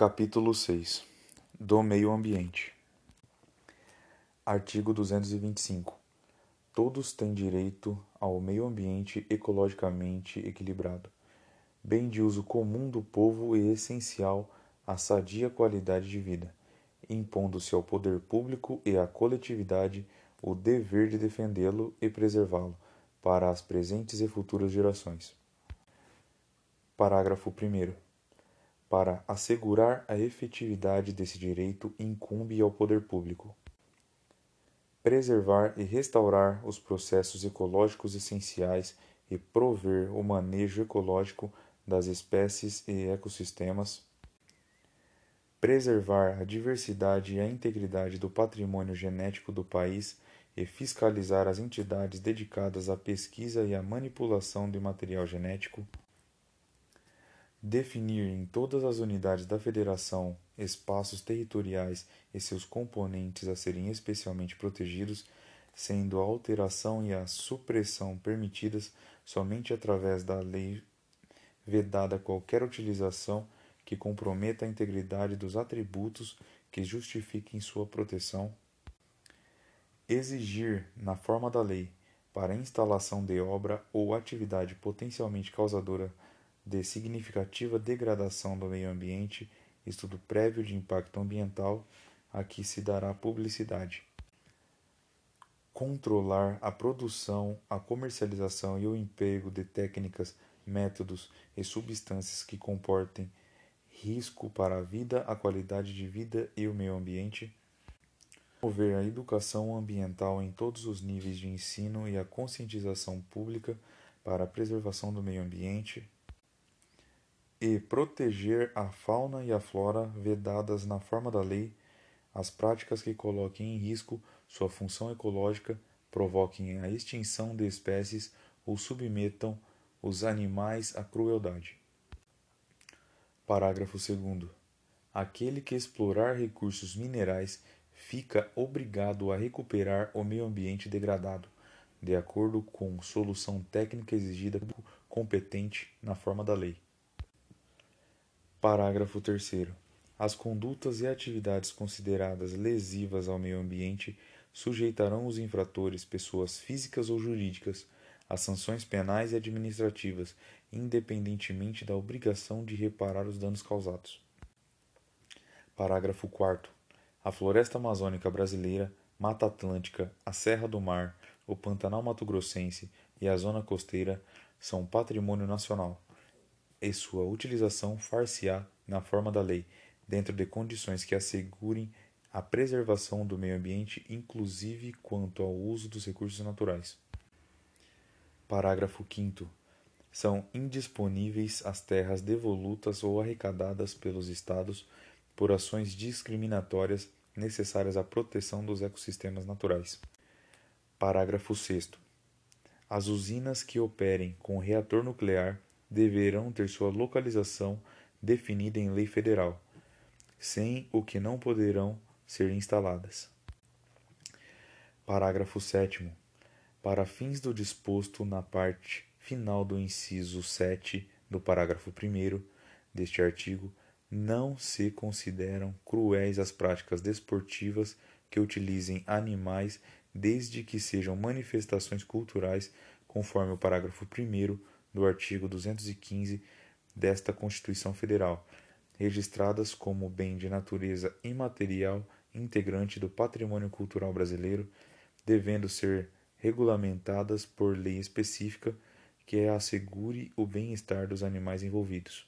Capítulo 6 Do Meio Ambiente. Artigo 225 Todos têm direito ao meio ambiente ecologicamente equilibrado, bem de uso comum do povo e essencial à sadia qualidade de vida, impondo-se ao poder público e à coletividade o dever de defendê-lo e preservá-lo para as presentes e futuras gerações. Parágrafo 1 Para assegurar a efetividade desse direito, incumbe ao poder público. Preservar e restaurar os processos ecológicos essenciais e prover o manejo ecológico das espécies e ecossistemas, preservar a diversidade e a integridade do patrimônio genético do país e fiscalizar as entidades dedicadas à pesquisa e à manipulação de material genético, definir em todas as unidades da Federação espaços territoriais e seus componentes a serem especialmente protegidos, sendo a alteração e a supressão permitidas somente através da lei, vedada qualquer utilização que comprometa a integridade dos atributos que justifiquem sua proteção, exigir, na forma da lei, para instalação de obra ou atividade potencialmente causadora de significativa degradação do meio ambiente, estudo prévio de impacto ambiental a que se dará publicidade. Controlar a produção, a comercialização e o emprego de técnicas, métodos e substâncias que comportem risco para a vida, a qualidade de vida e o meio ambiente. Promover a educação ambiental em todos os níveis de ensino e a conscientização pública para a preservação do meio ambiente e proteger a fauna e a flora vedadas na forma da lei, as práticas que coloquem em risco sua função ecológica, provoquem a extinção de espécies ou submetam os animais à crueldade. Parágrafo 2 Aquele que explorar recursos minerais fica obrigado a recuperar o meio ambiente degradado, de acordo com solução técnica exigida competente na forma da lei. Parágrafo 3 As condutas e atividades consideradas lesivas ao meio ambiente sujeitarão os infratores, pessoas físicas ou jurídicas, a sanções penais e administrativas, independentemente da obrigação de reparar os danos causados. Parágrafo 4 A floresta amazônica brasileira, Mata Atlântica, a Serra do Mar, o Pantanal Mato-Grossense e a Zona Costeira são patrimônio nacional e sua utilização far-se-á na forma da lei, dentro de condições que assegurem a preservação do meio ambiente, inclusive quanto ao uso dos recursos naturais. Parágrafo 5 São indisponíveis as terras devolutas ou arrecadadas pelos Estados por ações discriminatórias necessárias à proteção dos ecossistemas naturais. Parágrafo 6 As usinas que operem com reator nuclear deverão ter sua localização definida em lei federal, sem o que não poderão ser instaladas. Parágrafo 7. Para fins do disposto na parte final do inciso 7 do parágrafo 1 deste artigo, não se consideram cruéis as práticas desportivas que utilizem animais desde que sejam manifestações culturais, conforme o parágrafo 1 do artigo 215 desta Constituição Federal, registradas como bem de natureza imaterial integrante do patrimônio cultural brasileiro, devendo ser regulamentadas por lei específica que assegure o bem-estar dos animais envolvidos.